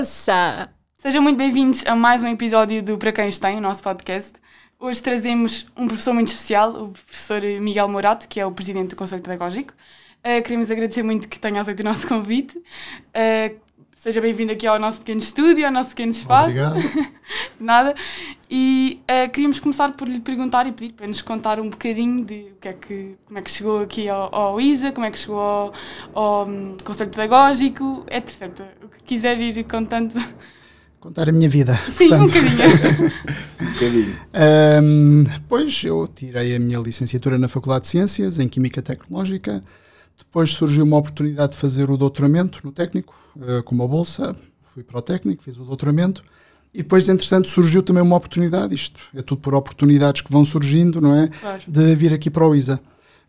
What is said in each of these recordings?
moça! Sejam muito bem-vindos a mais um episódio do Para Quem Tem, o nosso podcast. Hoje trazemos um professor muito especial, o professor Miguel Morato, que é o presidente do Conselho Pedagógico. Uh, queremos agradecer muito que tenha aceito o nosso convite. Uh, seja bem-vindo aqui ao nosso pequeno estúdio, ao nosso pequeno espaço. Obrigado. Nada. E uh, queríamos começar por lhe perguntar e pedir para nos contar um bocadinho de o que é que, como é que chegou aqui ao, ao ISA, como é que chegou ao, ao um, Conselho Pedagógico, etc. O que quiser ir contando. Contar a minha vida. Sim, portanto. um bocadinho. um bocadinho. Um, pois eu tirei a minha licenciatura na Faculdade de Ciências, em Química Tecnológica. Depois surgiu uma oportunidade de fazer o doutoramento no técnico, uh, com uma bolsa. Fui para o técnico, fiz o doutoramento. E depois, entretanto, surgiu também uma oportunidade, isto é tudo por oportunidades que vão surgindo, não é? Claro. De vir aqui para o ISA.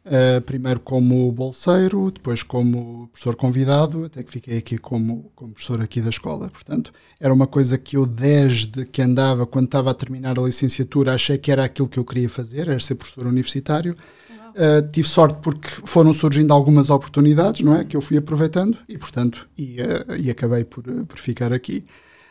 Uh, primeiro como bolseiro, depois como professor convidado, até que fiquei aqui como, como professor aqui da escola. Portanto, era uma coisa que eu, desde que andava, quando estava a terminar a licenciatura, achei que era aquilo que eu queria fazer, era ser professor universitário. Uh, tive sorte porque foram surgindo algumas oportunidades, não é? Que eu fui aproveitando e, portanto, e, uh, e acabei por, por ficar aqui.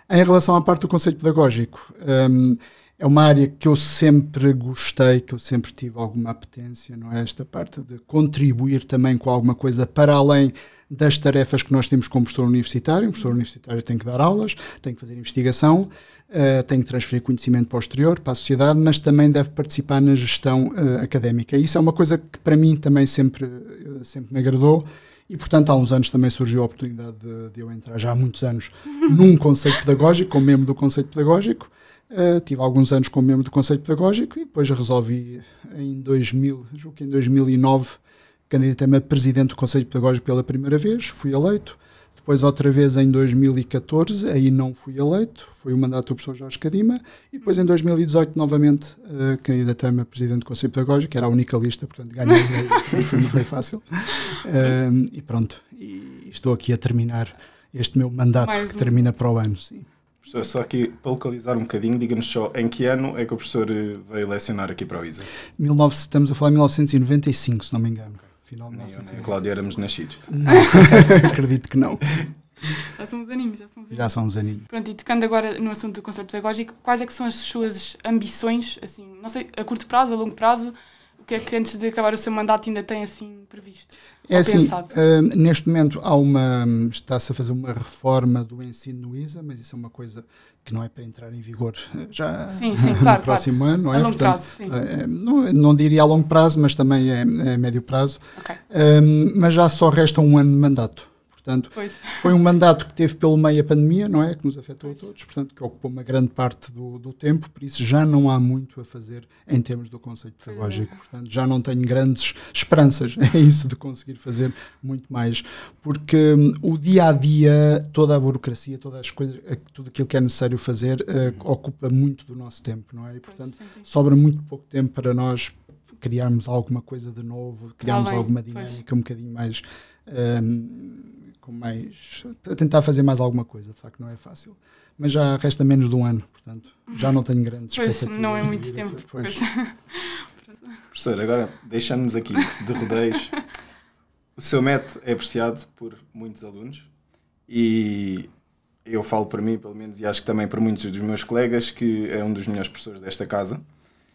Em relação à parte do conceito pedagógico, um, é uma área que eu sempre gostei, que eu sempre tive alguma apetência, não é? Esta parte de contribuir também com alguma coisa para além das tarefas que nós temos como professor universitário. Um professor universitário tem que dar aulas, tem que fazer investigação, uh, tem que transferir conhecimento para o exterior, para a sociedade, mas também deve participar na gestão uh, académica. Isso é uma coisa que para mim também sempre, uh, sempre me agradou. E, portanto, há uns anos também surgiu a oportunidade de, de eu entrar, já há muitos anos, num conceito pedagógico, como membro do conceito pedagógico. Uh, tive alguns anos como membro do Conselho Pedagógico e depois resolvi em 2000, julgo que em 2009, candidatei-me a presidente do Conselho Pedagógico pela primeira vez, fui eleito. Depois outra vez em 2014, aí não fui eleito, foi o mandato do professor Jorge Cadima. E depois em 2018 novamente uh, candidatei-me a presidente do Conselho Pedagógico, que era a única lista, portanto ganhei, foi muito bem fácil. Uh, e pronto, e estou aqui a terminar este meu mandato Mais que um. termina para o ano, sim. Professor, só aqui para localizar um bocadinho, diga-nos só em que ano é que o professor eh, veio lecionar aqui para o ISA? 19, estamos a falar de 1995, se não me engano. Final de Cláudia éramos nascidos. Não, acredito que não. Já são uns aninhos, já são uns aninhos. Já são uns aninhos. Pronto, e tocando agora no assunto do conceito pedagógico, quais é que são as suas ambições, assim, não sei, a curto prazo, a longo prazo, que é que antes de acabar o seu mandato ainda tem assim previsto? É assim, uh, neste momento há uma está-se a fazer uma reforma do ensino no ISA, mas isso é uma coisa que não é para entrar em vigor já sim, sim, claro, no próximo claro. ano, não é? A longo Portanto, prazo, sim. Uh, não, não, diria a longo prazo, mas também é, é médio prazo. Okay. Uh, mas já só resta um ano de mandato. Portanto, pois. foi um mandato que teve pelo meio a pandemia, não é? Que nos afetou pois. a todos, portanto, que ocupou uma grande parte do, do, tempo, por isso já não há muito a fazer em termos do conceito pedagógico. É. Portanto, já não tenho grandes esperanças é isso de conseguir fazer muito mais, porque um, o dia a dia, toda a burocracia, todas as coisas, tudo aquilo que é necessário fazer, uh, ocupa muito do nosso tempo, não é? E, portanto, sim, sim. sobra muito pouco tempo para nós criarmos alguma coisa de novo, criarmos ah, alguma dinâmica pois. um bocadinho mais. Um, com mais. a tentar fazer mais alguma coisa, de facto, não é fácil. Mas já resta menos de um ano, portanto, já não tenho grandes pois, expectativas. não é muito tempo. Pois. Professor, agora deixando-nos aqui de rodeios, o seu método é apreciado por muitos alunos e eu falo para mim, pelo menos, e acho que também para muitos dos meus colegas, que é um dos melhores professores desta casa.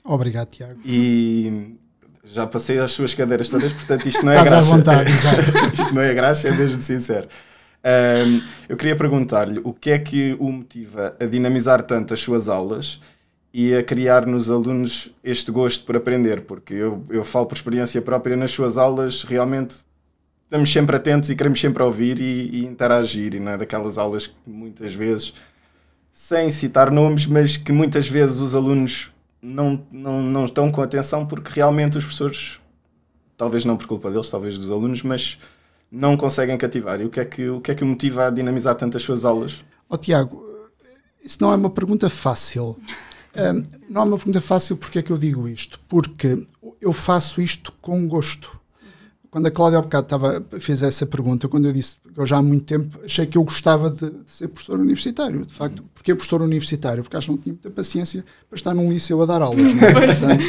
Obrigado, Tiago. E já passei as suas cadeiras todas, portanto isto não é graça. à vontade, exato. isto não é graça, é mesmo sincero. Um, eu queria perguntar-lhe o que é que o motiva a dinamizar tanto as suas aulas e a criar nos alunos este gosto por aprender, porque eu, eu falo por experiência própria, nas suas aulas realmente estamos sempre atentos e queremos sempre ouvir e, e interagir, e não é daquelas aulas que muitas vezes, sem citar nomes, mas que muitas vezes os alunos não, não, não estão com atenção porque realmente os professores, talvez não por culpa deles, talvez dos alunos, mas não conseguem cativar. E o que é que o, que é que o motiva a dinamizar tantas suas aulas? Oh, Tiago, isso não é uma pergunta fácil. Um, não é uma pergunta fácil porque é que eu digo isto? Porque eu faço isto com gosto. Quando a Cláudia há bocado estava, fez essa pergunta, quando eu disse que eu já há muito tempo achei que eu gostava de, de ser professor universitário, de facto. Porquê professor universitário? Porque acho que não tinha muita paciência para estar num liceu a dar aulas. Não é? Portanto,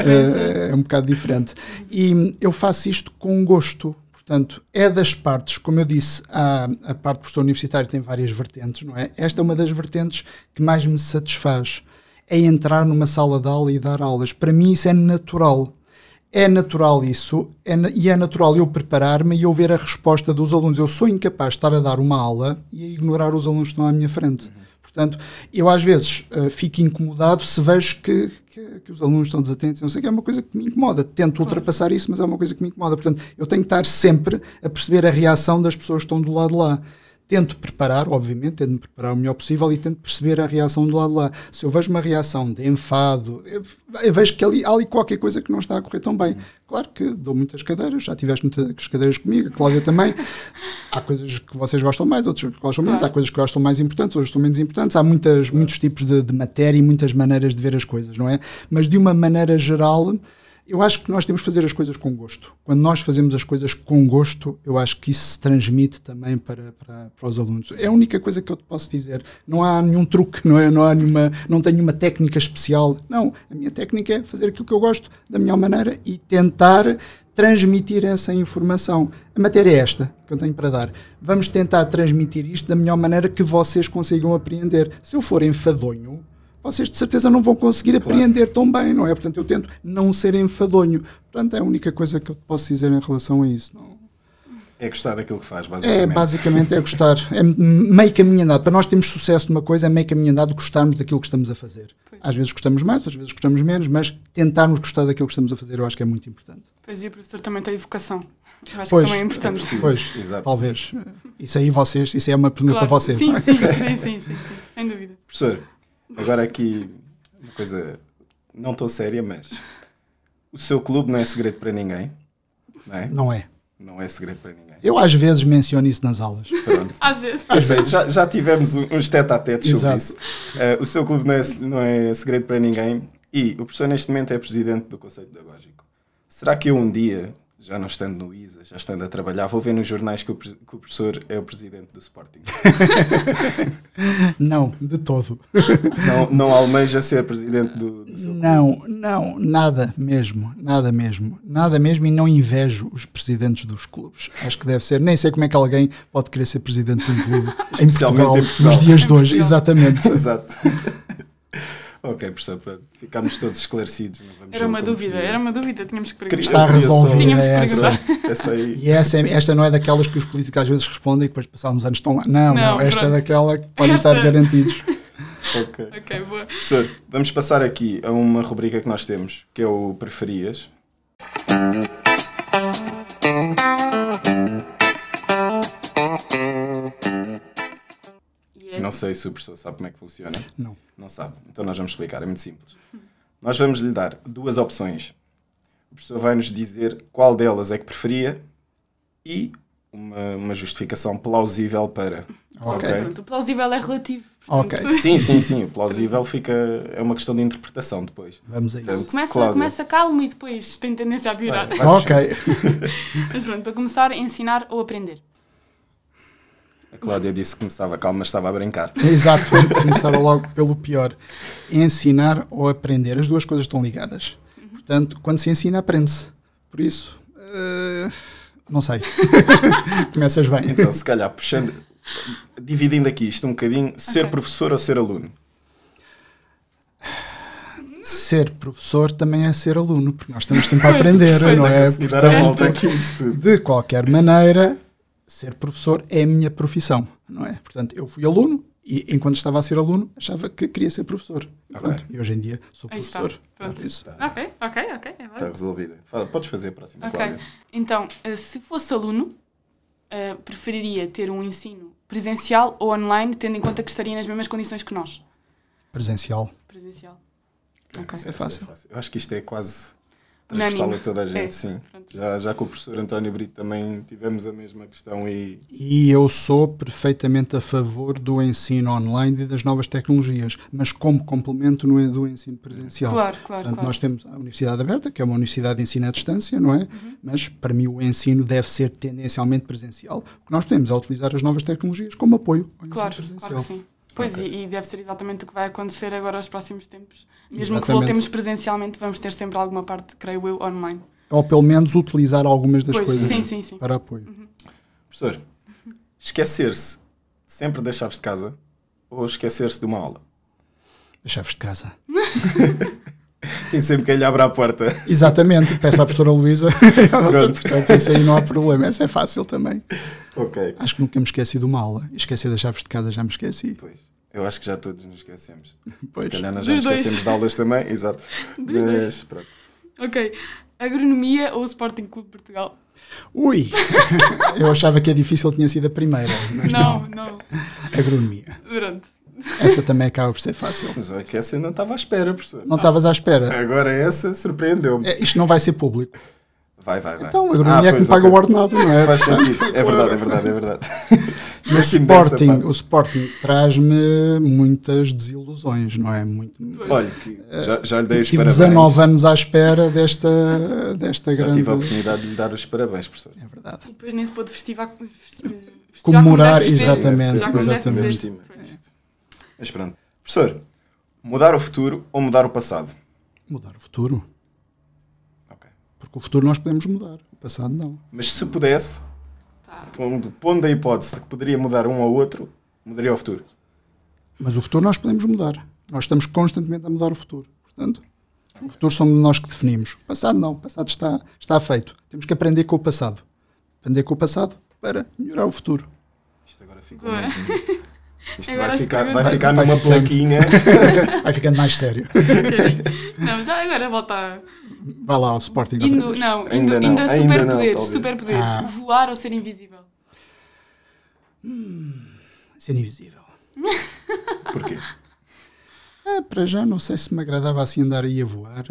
é, é, é um bocado diferente. E eu faço isto com gosto. Portanto, é das partes, como eu disse, a, a parte do professor universitário tem várias vertentes, não é? Esta é uma das vertentes que mais me satisfaz. É entrar numa sala de aula e dar aulas. Para mim isso é natural. É natural isso, é, e é natural eu preparar-me e eu ver a resposta dos alunos. Eu sou incapaz de estar a dar uma aula e a ignorar os alunos que estão à minha frente. Uhum. Portanto, eu às vezes uh, fico incomodado se vejo que, que, que, os alunos estão desatentos. Não sei que é uma coisa que me incomoda. Tento ultrapassar isso, mas é uma coisa que me incomoda. Portanto, eu tenho que estar sempre a perceber a reação das pessoas que estão do lado de lá tento preparar, obviamente, tento me preparar o melhor possível e tento perceber a reação do lado de lá. Se eu vejo uma reação de enfado, eu, eu vejo que ali, há ali qualquer coisa que não está a correr tão bem. Claro que dou muitas cadeiras, já tiveste muitas cadeiras comigo, a Cláudia também. Há coisas que vocês gostam mais, outras que gostam menos, claro. há coisas que gostam mais importantes, outras que são menos importantes. Há muitas, muitos tipos de, de matéria e muitas maneiras de ver as coisas, não é? Mas de uma maneira geral eu acho que nós temos que fazer as coisas com gosto. Quando nós fazemos as coisas com gosto, eu acho que isso se transmite também para, para, para os alunos. É a única coisa que eu te posso dizer. Não há nenhum truque, não é? Não há nenhuma, não tenho uma técnica especial. Não, a minha técnica é fazer aquilo que eu gosto da melhor maneira e tentar transmitir essa informação. A matéria é esta que eu tenho para dar. Vamos tentar transmitir isto da melhor maneira que vocês consigam apreender. Se eu for enfadonho, vocês de certeza não vão conseguir apreender claro. tão bem, não é? Portanto, eu tento não ser enfadonho. Portanto, é a única coisa que eu posso dizer em relação a isso. Não... É gostar daquilo que faz, basicamente. É, basicamente é gostar. É meio caminho andado. Para nós termos sucesso numa coisa, é meio caminho andado gostarmos daquilo que estamos a fazer. Pois. Às vezes gostamos mais, às vezes gostamos menos, mas tentarmos gostar daquilo que estamos a fazer eu acho que é muito importante. Pois e o professor também tem vocação. Eu acho pois, que também é importante. É pois, Exato. talvez. Isso aí vocês, isso é uma pergunta claro. para vocês. Sim, sim, sim, sim, sim, sem dúvida. Professor, Agora aqui, uma coisa não tão séria, mas o seu clube não é segredo para ninguém, não é? Não é. Não é segredo para ninguém. Eu às vezes menciono isso nas aulas. Pronto. Às vezes. Eu sei, já, já tivemos uns tete a tete sobre isso. Uh, o seu clube não é, não é segredo para ninguém e o professor neste momento é presidente do Conselho Pedagógico. Será que eu um dia já não estando no ISA, já estando a trabalhar, vou ver nos jornais que o, que o professor é o presidente do Sporting. não, de todo. Não, não almeja ser presidente do, do seu Não, clube. não, nada mesmo, nada mesmo, nada mesmo e não invejo os presidentes dos clubes. Acho que deve ser, nem sei como é que alguém pode querer ser presidente de um clube em Portugal, em Portugal, nos dias de hoje, exatamente. Exato. Ok, professor, ficámos todos esclarecidos. era uma dúvida, era uma dúvida, tínhamos que perguntar. Está resolvida. Tínhamos que perguntar. Essa, aí. E essa, é, esta não é daquelas que os políticos às vezes respondem e depois passados uns anos estão lá. Não, não, não esta é pronto. é daquela que podem esta... estar garantidos. ok. Ok, boa. Professor, vamos passar aqui a uma rubrica que nós temos, que é o Preferias. Não sei se o professor sabe como é que funciona. Não. Não sabe. Então nós vamos explicar, é muito simples. Nós vamos lhe dar duas opções. O professor vai nos dizer qual delas é que preferia e uma, uma justificação plausível para. Ok. okay? Pronto, o plausível é relativo. Ok. Sim, sim, sim. O plausível fica. É uma questão de interpretação depois. Vamos a isso. Portanto, começa, começa calmo e depois tem tendência a virar. ok. Mas pronto, para começar, ensinar ou aprender. A Cláudia disse que começava calma, mas estava a brincar. Exato, começaram logo pelo pior. Ensinar ou aprender, as duas coisas estão ligadas. Portanto, quando se ensina, aprende-se. Por isso, uh, não sei. Começas bem. Então, se calhar, puxando, dividindo aqui isto um bocadinho, ser okay. professor ou ser aluno? Ser professor também é ser aluno, porque nós estamos sempre a aprender, não é? Portanto, de qualquer maneira, ser professor é a minha profissão, não é? Portanto, eu fui aluno e enquanto estava a ser aluno achava que queria ser professor. Okay. e hoje em dia sou Aí professor. Isso. Ok, ok, ok. É está resolvida. Podes fazer a próxima. Ok. Então, eh, se fosse aluno, uh, preferiria ter um ensino presencial ou online, tendo em conta que estaria nas mesmas condições que nós? Presencial. Presencial. Okay. É, fácil. é fácil. Eu acho que isto é quase transversal a toda a gente, é. sim. Já, já com o professor António Brito também tivemos a mesma questão e... E eu sou perfeitamente a favor do ensino online e das novas tecnologias, mas como complemento no, do ensino presencial. Claro, claro, Portanto, claro. nós temos a Universidade Aberta, que é uma universidade de ensino à distância, não é? Uhum. Mas, para mim, o ensino deve ser tendencialmente presencial. O que nós temos é utilizar as novas tecnologias como apoio ao claro, ensino presencial. Claro que sim. Pois, okay. e, e, deve ser exatamente o que vai acontecer agora nos próximos tempos. Mesmo exatamente. que voltemos presencialmente, vamos ter sempre alguma parte, creio eu, online. ou pelo menos utilizar algumas das Pois, coisas sim, sim, sim. para apoio. Professor, esquecer-se sempre das chaves de casa ou esquecer-se de uma aula? As chaves de casa. Tem sempre quem lhe abre a porta. Exatamente, peço à professora Luísa. Pronto. Portanto, isso aí não há problema, essa é fácil também. Ok. Acho que nunca me esqueci de uma aula. Esqueci das chaves de casa, já me esqueci. Pois. Eu acho que já todos nos esquecemos. Pois. Se calhar nós já Dos nos dois. esquecemos de aulas também, exato. Dos Mas dois. pronto. Ok. Agronomia ou Sporting Clube de Portugal? Ui! Eu achava que a difícil tinha sido a primeira, mas não. Não, não. Agronomia. Pronto. Essa também acaba por ser fácil. Mas olha que essa eu não estava à espera, professor. Não estavas à espera. Agora essa surpreendeu-me. É, isto não vai ser público. Vai, vai, vai. Então, a agronomia é que me paga ok. o ordenado, não é? Faz Portanto, sentido. É verdade, é verdade, é verdade. O Sporting, o Sporting traz-me muitas desilusões, não é? Muito, Olha, já, já lhe dei os tive parabéns. 19 anos à espera desta, desta Já grande. tive a oportunidade de lhe dar os parabéns, professor. É verdade. E depois nem se pôde festivar. festivar Comemorar, exatamente, Já exatamente. Mas pronto. Professor, mudar o futuro ou mudar o passado? Mudar o futuro. Ok. Porque o futuro nós podemos mudar, o passado não. Mas se pudesse, pondo, pondo a hipótese de que poderia mudar um ao outro, mudaria o futuro. Mas o futuro nós podemos mudar. Nós estamos constantemente a mudar o futuro. Portanto, o futuro somos nós que definimos. O passado não. O passado está, está feito. Temos que aprender com o passado. Aprender com o passado para melhorar o futuro. Isto agora ficou Ué. Isto Agora vai ficar, vai ficar Vai numa ficando. plaquinha. Vai ficando mais sério. Não, já agora volta a. Vai lá ao Sporting. Indo, não, Ainda indo, não, indo a ainda superpoderes. Superpoderes. Ah. Voar ou ser invisível? Ser invisível. Porquê? Ah, para já não sei se me agradava assim andar aí a voar.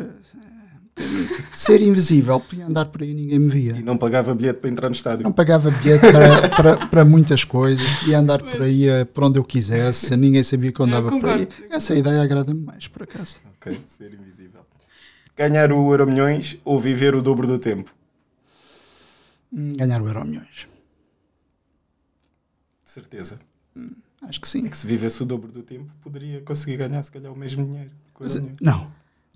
Ser invisível, podia andar por aí e ninguém me via. E não pagava bilhete para entrar no estádio. Não pagava bilhete para, para, para muitas coisas, podia andar por aí eh, por onde eu quisesse, ninguém sabia que eu andava por aí. concordo. Essa ideia agrada-me mais, por acaso. Ok, ser invisível. Ganhar o Euro Milhões ou viver o dobro do tempo? Hum, Ganhar o Euro Milhões. De certeza. Acho que É sim. que se vivesse o dobro do tempo, poderia conseguir ganhar, se calhar, o mesmo dinheiro. Mas, não.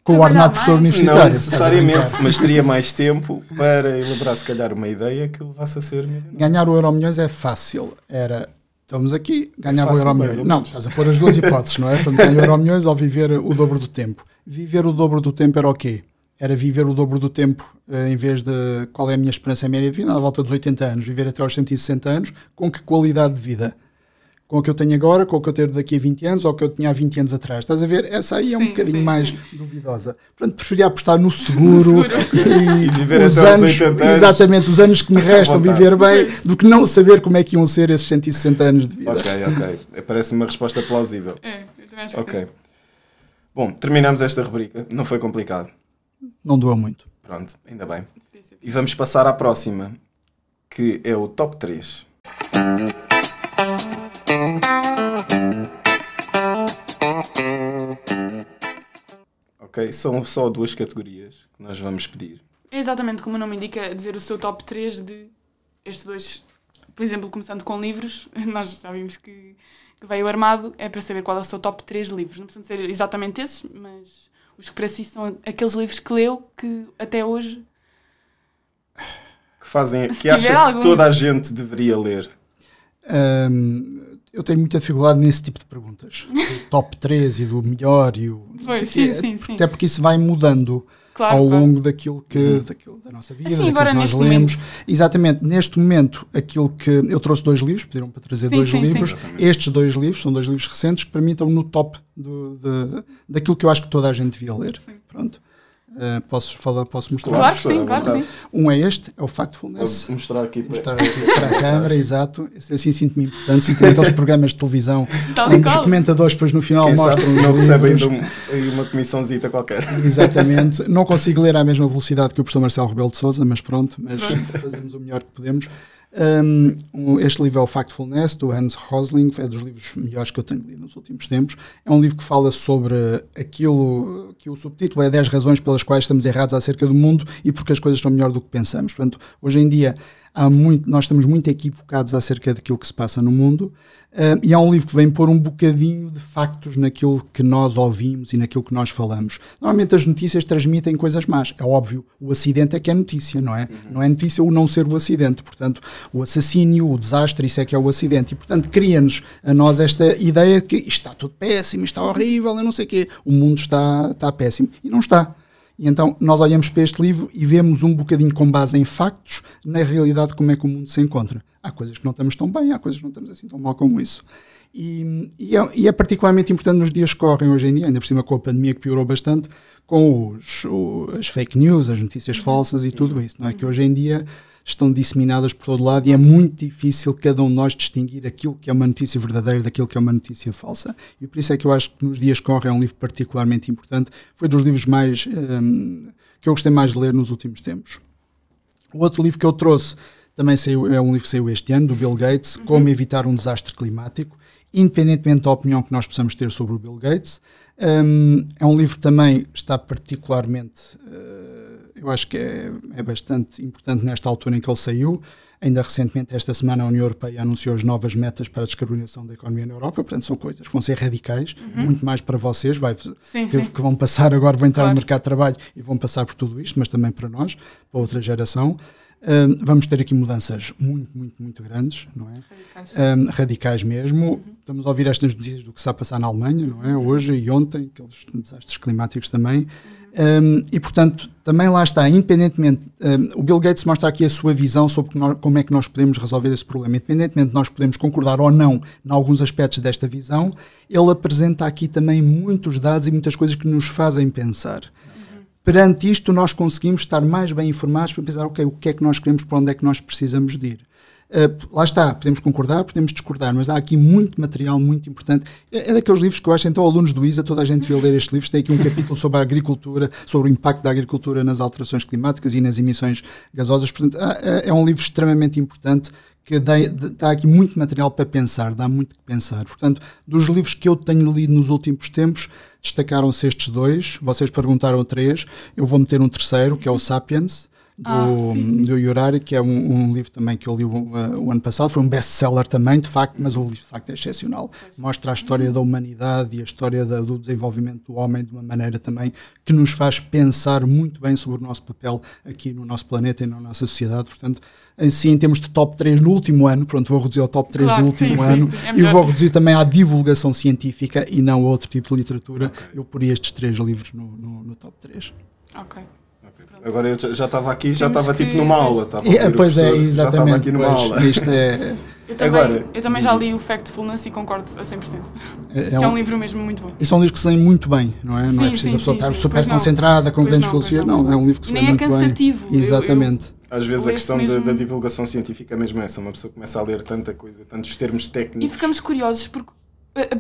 Com o ordenado professor universitário. Não necessariamente, mas teria mais tempo para elaborar, se calhar, uma ideia que levasse a ser milionário. Ganhar o Euro Milhões é fácil. Era. Estamos aqui, ganhava fácil, o Euro Milhões. Não, estás a pôr as duas hipóteses, não é? Portanto, ganhar o Euro Milhões ou viver o dobro do tempo. Viver o dobro do tempo era o quê? Era viver o dobro do tempo eh, em vez de qual é a minha esperança média de vida, à volta dos 80 anos, viver até aos 160 anos, com que qualidade de vida? Com o que eu tenho agora, com o que eu tenho daqui a 20 anos ou o que eu tinha há 20 anos atrás. Estás a ver? Essa aí é um Sim, bocadinho sim, mais sim. duvidosa. Portanto, preferia apostar no seguro, seguro. e, E viver os anos, 80 anos. exatamente, os anos que me restam viver bem, do que não saber como é que iam ser esses 160 anos de vida. Ok, ok. Parece-me uma resposta plausível. É, eu também acho que Ok. Bom, terminamos esta rubrica. Não foi complicado. Não doa muito. Pronto, ainda bem. E vamos passar à próxima, que é o top 3. Ok, são só duas categorias que nós vamos pedir. É exatamente como o nome indica, dizer o seu top 3 de estes dois. Por exemplo, começando com livros, nós já vimos que, que veio armado, é para saber qual é o seu top 3 de livros. Não precisam ser exatamente esses, mas os que para si são aqueles livros que leu que até hoje. Que fazem, que acha tiver que alguns. toda a gente deveria ler. Hum, eu tenho muita dificuldade nesse tipo de perguntas. Do top 3 e do melhor e o. não Pois, sei o quê. sim, sim, sim. Até porque isso vai mudando Claro, ao claro. longo daquilo que, daquilo, da nossa vida, Assim, agora que nós lemos. Exatamente, neste momento, aquilo que. Eu trouxe dois livros, pediram para trazer Sim, dois sim, sim. livros. Exatamente. Estes dois livros são dois livros recentes que para mim estão no top do, de- daquilo que eu acho que toda a gente devia ler. Pronto. Uh, posso, falar, posso mostrar? Claro sim, claro sim. Um é este, é o Factfulness. Vou mostrar aqui para... Mostrar aqui para a câmara, exato. Esse Assim sinto-me importante. Sinto-me aqueles programas de televisão Tal onde os comentadores depois no final Quem sabe mostram se não os recebe livros. ainda um- uma comissãozita qualquer. Exatamente. Não consigo ler à mesma velocidade que o professor Marcelo Rebelo de Souza, mas pronto, mas fazemos o melhor que podemos. Um, este livro é o Factfulness, do Hans Rosling, é dos livros melhores que eu tenho lido nos últimos tempos. É um livro que fala sobre aquilo que o subtítulo é 10 razões pelas quais estamos errados acerca do mundo e porque as coisas estão melhor do que pensamos. Portanto, hoje em dia há muito, nós estamos muito equivocados acerca daquilo que se passa no mundo. Uh, e é um livro que vem pôr um bocadinho de factos naquilo que nós ouvimos e naquilo que nós falamos. Normalmente as notícias transmitem coisas más. É óbvio, o acidente é que é notícia, não é? Uhum. Não é notícia o não ser o acidente. Portanto, o assassínio, o desastre, isso é que é o acidente. E, portanto, cria-nos a nós esta ideia de que isto está tudo péssimo, está horrível, eu não sei o quê. O mundo está, está péssimo. E não está. E então nós olhamos para este livro e vemos um bocadinho com base em factos, na realidade, como é que o mundo se encontra. Há coisas que não estamos tão bem, há coisas que não estamos assim tão mal como isso. E, e, é, e é, particularmente importante nos dias que correm hoje em dia, ainda por cima com a pandemia que piorou bastante, com os, as fake news, as notícias falsas e tudo isso, não é? Que hoje em dia estão disseminadas por todo lado e é muito difícil cada um de nós distinguir aquilo que é uma notícia verdadeira daquilo que é uma notícia falsa. E por isso é que eu acho que nos dias que correm é um livro particularmente importante. Foi dos livros mais um, que eu gostei mais de ler nos últimos tempos. O outro livro que eu trouxe também saiu, é um livro que saiu este ano, do Bill Gates, uhum. Como Evitar um Desastre Climático, independentemente da opinião que nós possamos ter sobre o Bill Gates. Um, é um livro que também está particularmente. Uh, eu acho que é, é bastante importante nesta altura em que ele saiu. Ainda recentemente, esta semana, a União Europeia anunciou as novas metas para a descarbonização da economia na Europa. Portanto, são coisas que vão ser radicais, uhum. muito mais para vocês, vai, sim, que, sim. que, vão passar agora, vão entrar claro. no mercado de trabalho e vão passar por tudo isto, mas também para nós, para outra geração. Um, vamos ter aqui mudanças muito, muito, muito grandes, não é? Radicais, um, radicais mesmo. Uhum. Estamos a ouvir estas notícias do que está a passar na Alemanha, não é? Hoje e ontem, aqueles desastres climáticos também. Uhum um, e, portanto, também lá está, independentemente, um, o Bill Gates mostra aqui a sua visão sobre como é que nós podemos resolver esse problema. Independentemente de nós podemos concordar ou não em alguns aspectos desta visão, ele apresenta aqui também muitos dados e muitas coisas que nos fazem pensar. Uhum. Perante isto, nós conseguimos estar mais bem informados para pensar, ok, o que é que nós queremos, para onde é que nós precisamos de ir. Uh, lá está, podemos concordar, podemos discordar, mas há aqui muito material muito importante. É, é, daqueles livros que eu acho, então, alunos do ISA, toda a gente devia ler este livro. Tem aqui um capítulo sobre a agricultura, sobre o impacto da agricultura nas alterações climáticas e nas emissões gasosas. Portanto, é um livro extremamente importante que dá, dá, aqui muito material para pensar, dá muito que pensar. Portanto, dos livros que eu tenho lido nos últimos tempos, destacaram-se estes dois. Vocês perguntaram três, eu vou meter um terceiro, que é o Sapiens do, ah, do Yurari, que é um, um, livro também que eu li o, uh, o ano passado, foi um best-seller também, de facto, mas o livro de facto é excepcional. Mostra a história da humanidade e a história da, do desenvolvimento do homem de uma maneira também que nos faz pensar muito bem sobre o nosso papel aqui no nosso planeta e na nossa sociedade. Portanto, assim, em termos de top 3 no último ano, pronto, vou reduzir ao top 3 claro, do último sim, ano. É e vou reduzir também à divulgação científica e não a outro tipo de literatura. Okay. Eu poria estes três livros no, no, no top 3. Ok. Agora eu já estava aqui, já estava tipo numa aula. Estava é, pois é, exatamente. Já estava aqui numa pois, aula. Isto é... Eu também, Agora, eu também já li o Factfulness e concordo a 100%. É, é, é um, é um livro mesmo muito bom. E são livros que se leem muito bem, não é? Sim, não é preciso sim, a pessoa sim, estar super concentrada com grandes filosofias. Não, não, é um livro que se lê muito bem. Nem é cansativo. Exatamente. Eu, eu, às vezes a questão mesmo... da, da, divulgação científica é mesmo essa. Uma pessoa começa a ler tanta coisa, tantos termos técnicos. E ficamos curiosos porque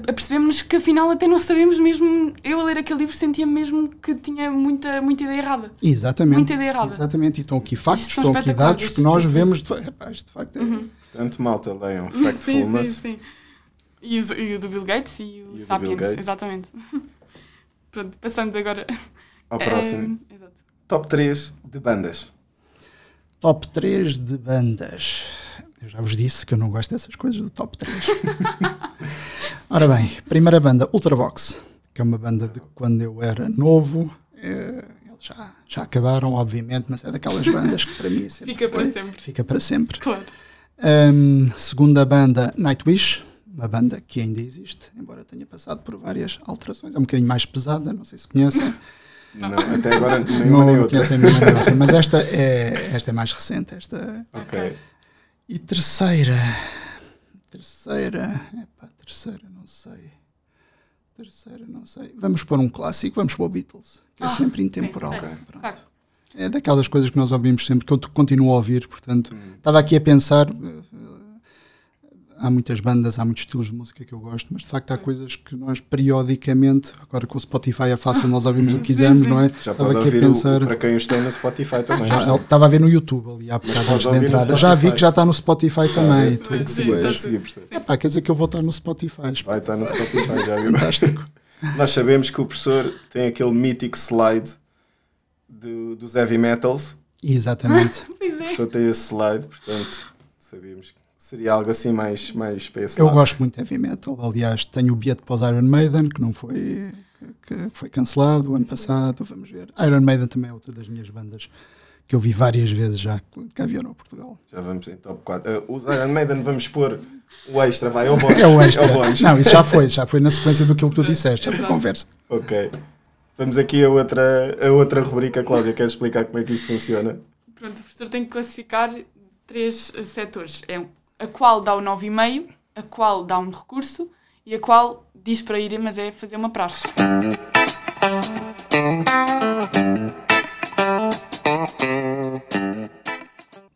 apercebemos-nos que afinal até não sabemos mesmo. Eu a ler aquele livro sentia mesmo que tinha muita, muita ideia errada. Exatamente. Muita ideia errada. Exatamente. E estão aqui factos, estão aqui dados que nós vemos. De, rapaz, de facto é. Uhum. Portanto, malta, leiam Factfulness. sim, sim, sim. E o, e o do Bill Gates e o, e Sapiens, exatamente. Pronto, passando agora ao próximo. É, Top 3 de bandas. Top 3 de bandas. Eu já vos disse que eu não gosto dessas coisas do top 3. Ora bem, primeira banda, Ultravox, que é uma banda de quando eu era novo. Eh, eles já, já acabaram, obviamente, mas é daquelas bandas que para mim sempre fica foi, para sempre. Fica para sempre. Claro. Um, segunda banda, Nightwish, uma banda que ainda existe, embora tenha passado por várias alterações. É um bocadinho mais pesada, não sei se conhecem. Não, até agora nenhuma não nem outra. Conhecem nenhuma nem outra, mas esta é, esta é mais recente. Esta... Ok. E terceira. Terceira. Epá, terceira, não sei. Terceira, não sei. Vamos pôr um clássico, vamos pôr Beatles, que é ah, sempre intemporal. Okay, é daquelas coisas que nós ouvimos sempre, que eu continuo a ouvir, portanto, hum. estava aqui a pensar, há muitas bandas, há muitos estilos de música que eu gosto, mas de facto há coisas que nós periodicamente, agora com o Spotify é fácil, nós ouvimos o que quisermos, sim, sim. não é? Já estava aqui a pensar. O, para quem os tem no Spotify também. Já, estava a ver no YouTube ali há bocado antes de entrar. Já vi que já está no Spotify ah, também. Tem que seguir, tem que seguir. É pá, quer dizer que eu vou estar no Spotify. Vai estar no Spotify, já viu? Fantástico. Nós sabemos que o professor tem aquele mítico slide do, dos heavy metals Exatamente. pois é. professor tem esse slide, portanto sabíamos que seria algo assim mais, mais para esse Eu lado. gosto muito de heavy metal. Aliás, tenho o bilhete para os Iron Maiden, que não foi, que foi cancelado o ano passado. Vamos ver. Iron Maiden também é outra das minhas bandas que eu vi várias vezes já que cá vieram a Portugal. Já vamos em top 4. os Iron Maiden vamos pôr o extra, vai, é o bónus. É o extra. bónus. Não, isso já foi, já foi na sequência do que tu disseste, já foi conversa. Ok. Vamos aqui a outra, a outra rubrica, Cláudia. Queres explicar como é que isso funciona? Pronto, o professor tem que classificar três eh, setores. É a qual dá o 9,5, a qual dá um recurso e a qual diz para ir, mas é fazer uma praxe.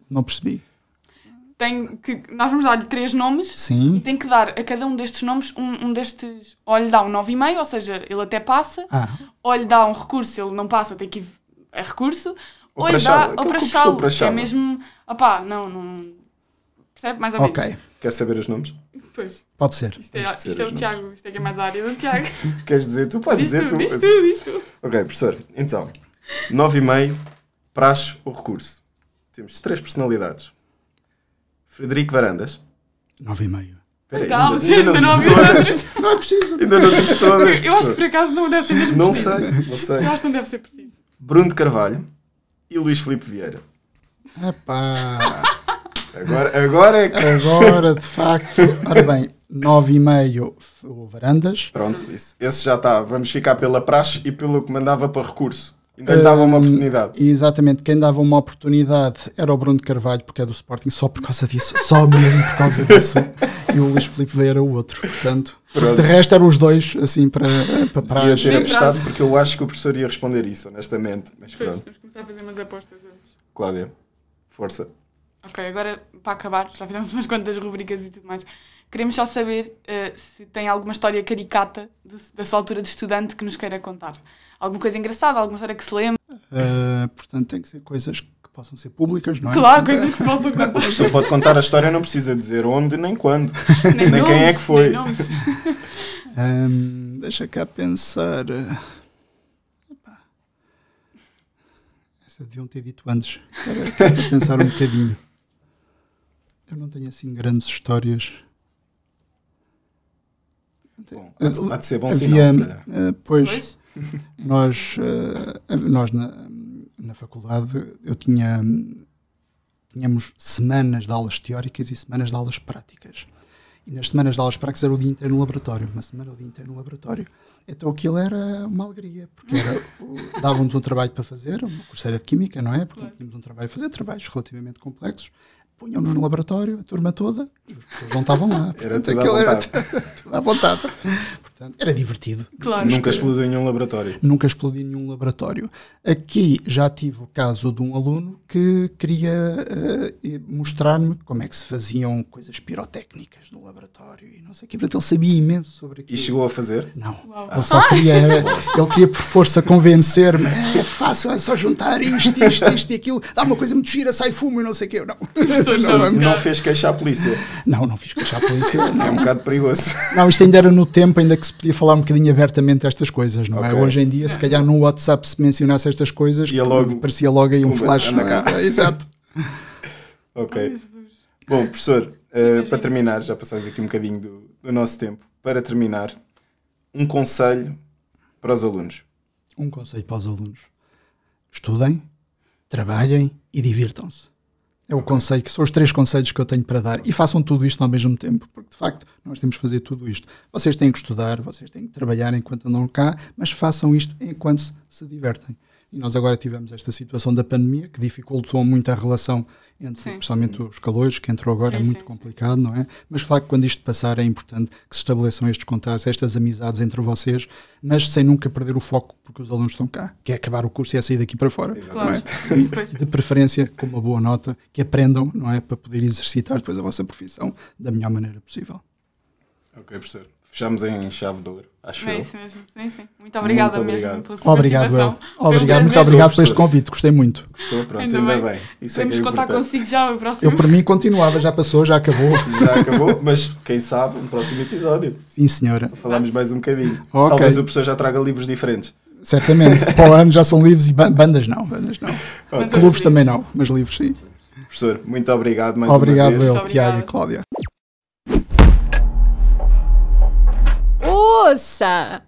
Não percebi. Tem que, nós vamos dar-lhe três nomes e Sim. tem que dar a cada um destes nomes um, um destes. Ou lhe dá um 9,5, ou seja, ele até passa, Ah, ou lhe dá um recurso, ele não passa, tem que ir a recurso, Ou ou, lhe dá ou prachá-lo, que é mesmo. Opá, não, não. Percebe? Mais ou menos. ok. Quer saber os nomes? Pois, Pode ser. isto é, isto é o Tiago, isto é que é mais a área do Tiago. Queres dizer tu? Podes Diz dizer tu, tu. diz tu, diz tu. Ok, professor. Então, 9,5, praxe ou recurso. Temos três personalidades. Frederico Varandas. Nove e meio. Espera aí, Calma, ainda, gente, ainda não não disse todas. Não é preciso. Ainda não disse todas. Eu acho que por acaso não deve ser mesmo Não preciso. sei, não sei. Eu acho que não deve ser preciso. Bruno de Carvalho e Luís Filipe Vieira. Epá. Agora, agora é que. Agora, de facto, ora bem, nove e meio o Varandas. Pronto, isso. Esse já está. Vamos ficar pela praxe e pelo que mandava para recurso. Ainda lhe dava uma Hum, oportunidade. Exatamente, quem dava uma oportunidade era o Bruno de Carvalho, porque é do Sporting, só por causa disso, só mesmo por causa disso. E o Luís Filipe Vieira o outro. Portanto, Pronto. de resto eram os dois, assim, para, para Devia ter apostado porque eu acho que o professor ia responder isso, honestamente. Mas Pois, pronto, temos que começar a fazer umas apostas antes. Cláudia, força. Ok, agora para acabar, já fizemos umas quantas rubricas e tudo mais. Queremos só saber eh, se tem alguma história caricata de- da sua altura de estudante que nos queira contar. Alguma coisa engraçada, alguma história que se lembre. Uh, portanto, tem que ser coisas que possam ser públicas, não é? Claro, coisas que se possam O contar. professor pode contar a história, não precisa dizer onde nem quando. Nem, Nem quem é nomes, que foi. nomes. Hum, deixa cá pensar. Epá. Essa deviam ter dito antes. Quero, quero pensar um bocadinho. Eu não tenho assim grandes histórias. Bom, há de- há de ser bom Havia, sinal, se eh, pois, Pois? nós, eh, nós na, na faculdade, eu tinha, tínhamos semanas de aulas teóricas e semanas de aulas práticas. E nas semanas de aulas práticas era o dia inteiro no laboratório, uma semana o dia inteiro no laboratório. Então aquilo era uma alegria, porque davam-nos um trabalho para fazer, uma curseira de Química, não é? Portanto, tínhamos um trabalho a fazer, trabalhos relativamente complexos, punham-nos no laboratório, a turma toda, e as pessoas não estavam lá. Era Portanto, tudo à aquilo era tudo à vontade. Portanto, era divertido. Claro. Nunca explodiu em nenhum laboratório. Nunca explodi nenhum laboratório. Aqui já tive o caso de um aluno que queria eh, mostrar-me como é que se faziam coisas pirotécnicas no laboratório e não sei o quê. Portanto, ele sabia imenso sobre E aquilo. chegou a fazer? Não, Uau. ele só queria, era- ele queria por força convencer-me. É fácil, é só juntar isto, isto, isto e aquilo. Dá uma coisa muito gira, sai fumo e não sei o quê. Não, não, não, Não fez queixa à polícia. não, não fiz queixar a polícia. É um bocado perigoso. Não, isto ainda era no tempo ainda que se podia falar um bocadinho abertamente estas coisas, não é? Ok. Hoje em dia, se calhar no WhatsApp se mencionasse estas coisas, Ia logo- parecia logo aí um flash, é? Exato. Ok. Bom, professor, eh, para terminar, já passámos aqui um bocadinho do, do nosso tempo. Para terminar, um conselho para os alunos. Um conselho para os alunos: estudem, trabalhem e divirtam-se. É o conselho, que são os três conselhos que eu tenho para dar. E façam tudo isto ao mesmo tempo, porque de facto nós temos que fazer tudo isto. Vocês têm que estudar, vocês têm que trabalhar enquanto andam cá, mas façam isto enquanto se, divertem. E nós agora tivemos esta situação da pandemia que dificultou muito a relação entre, Sim. especialmente os calores, que entrou agora, Sim, é muito sim, sim. complicado, não é? Mas de facto, quando isto passar, é importante que se estabeleçam estes contatos, estas amizades entre vocês, mas sem nunca perder o foco, porque os alunos estão cá, que é acabar o curso e é sair daqui para fora. Claro. Não é? De preferência com uma boa nota, que aprendam, não é? Para poder exercitar depois a vossa profissão da melhor maneira possível. Ok, professor. Fechamos em chave de ouro, acho É eu. isso mesmo. Sim, sim. Muito obrigada Muito mesmo obrigado. pela sua Obrigado, eu. um Obrigado, muito obrigado por este convite, gostei muito. Gostou? Pronto, Ainda ainda, bem. bem. Isso é que Podemos é contar importante. consigo já o próximo. Eu, por mim, continuava, já passou, já acabou. Já acabou, mas quem sabe, um próximo episódio. Sim, senhora. Falamos mais um bocadinho. Ok. Talvez o professor já traga livros diferentes. Certamente. Para o ano já são livros e ba- bandas não. Bandas não. Mas Clubes também não, mas livros sim. Professor, muito obrigado mais Obrigado, uma vez. eu, Muito Tiago e. Cláudia. Ouça!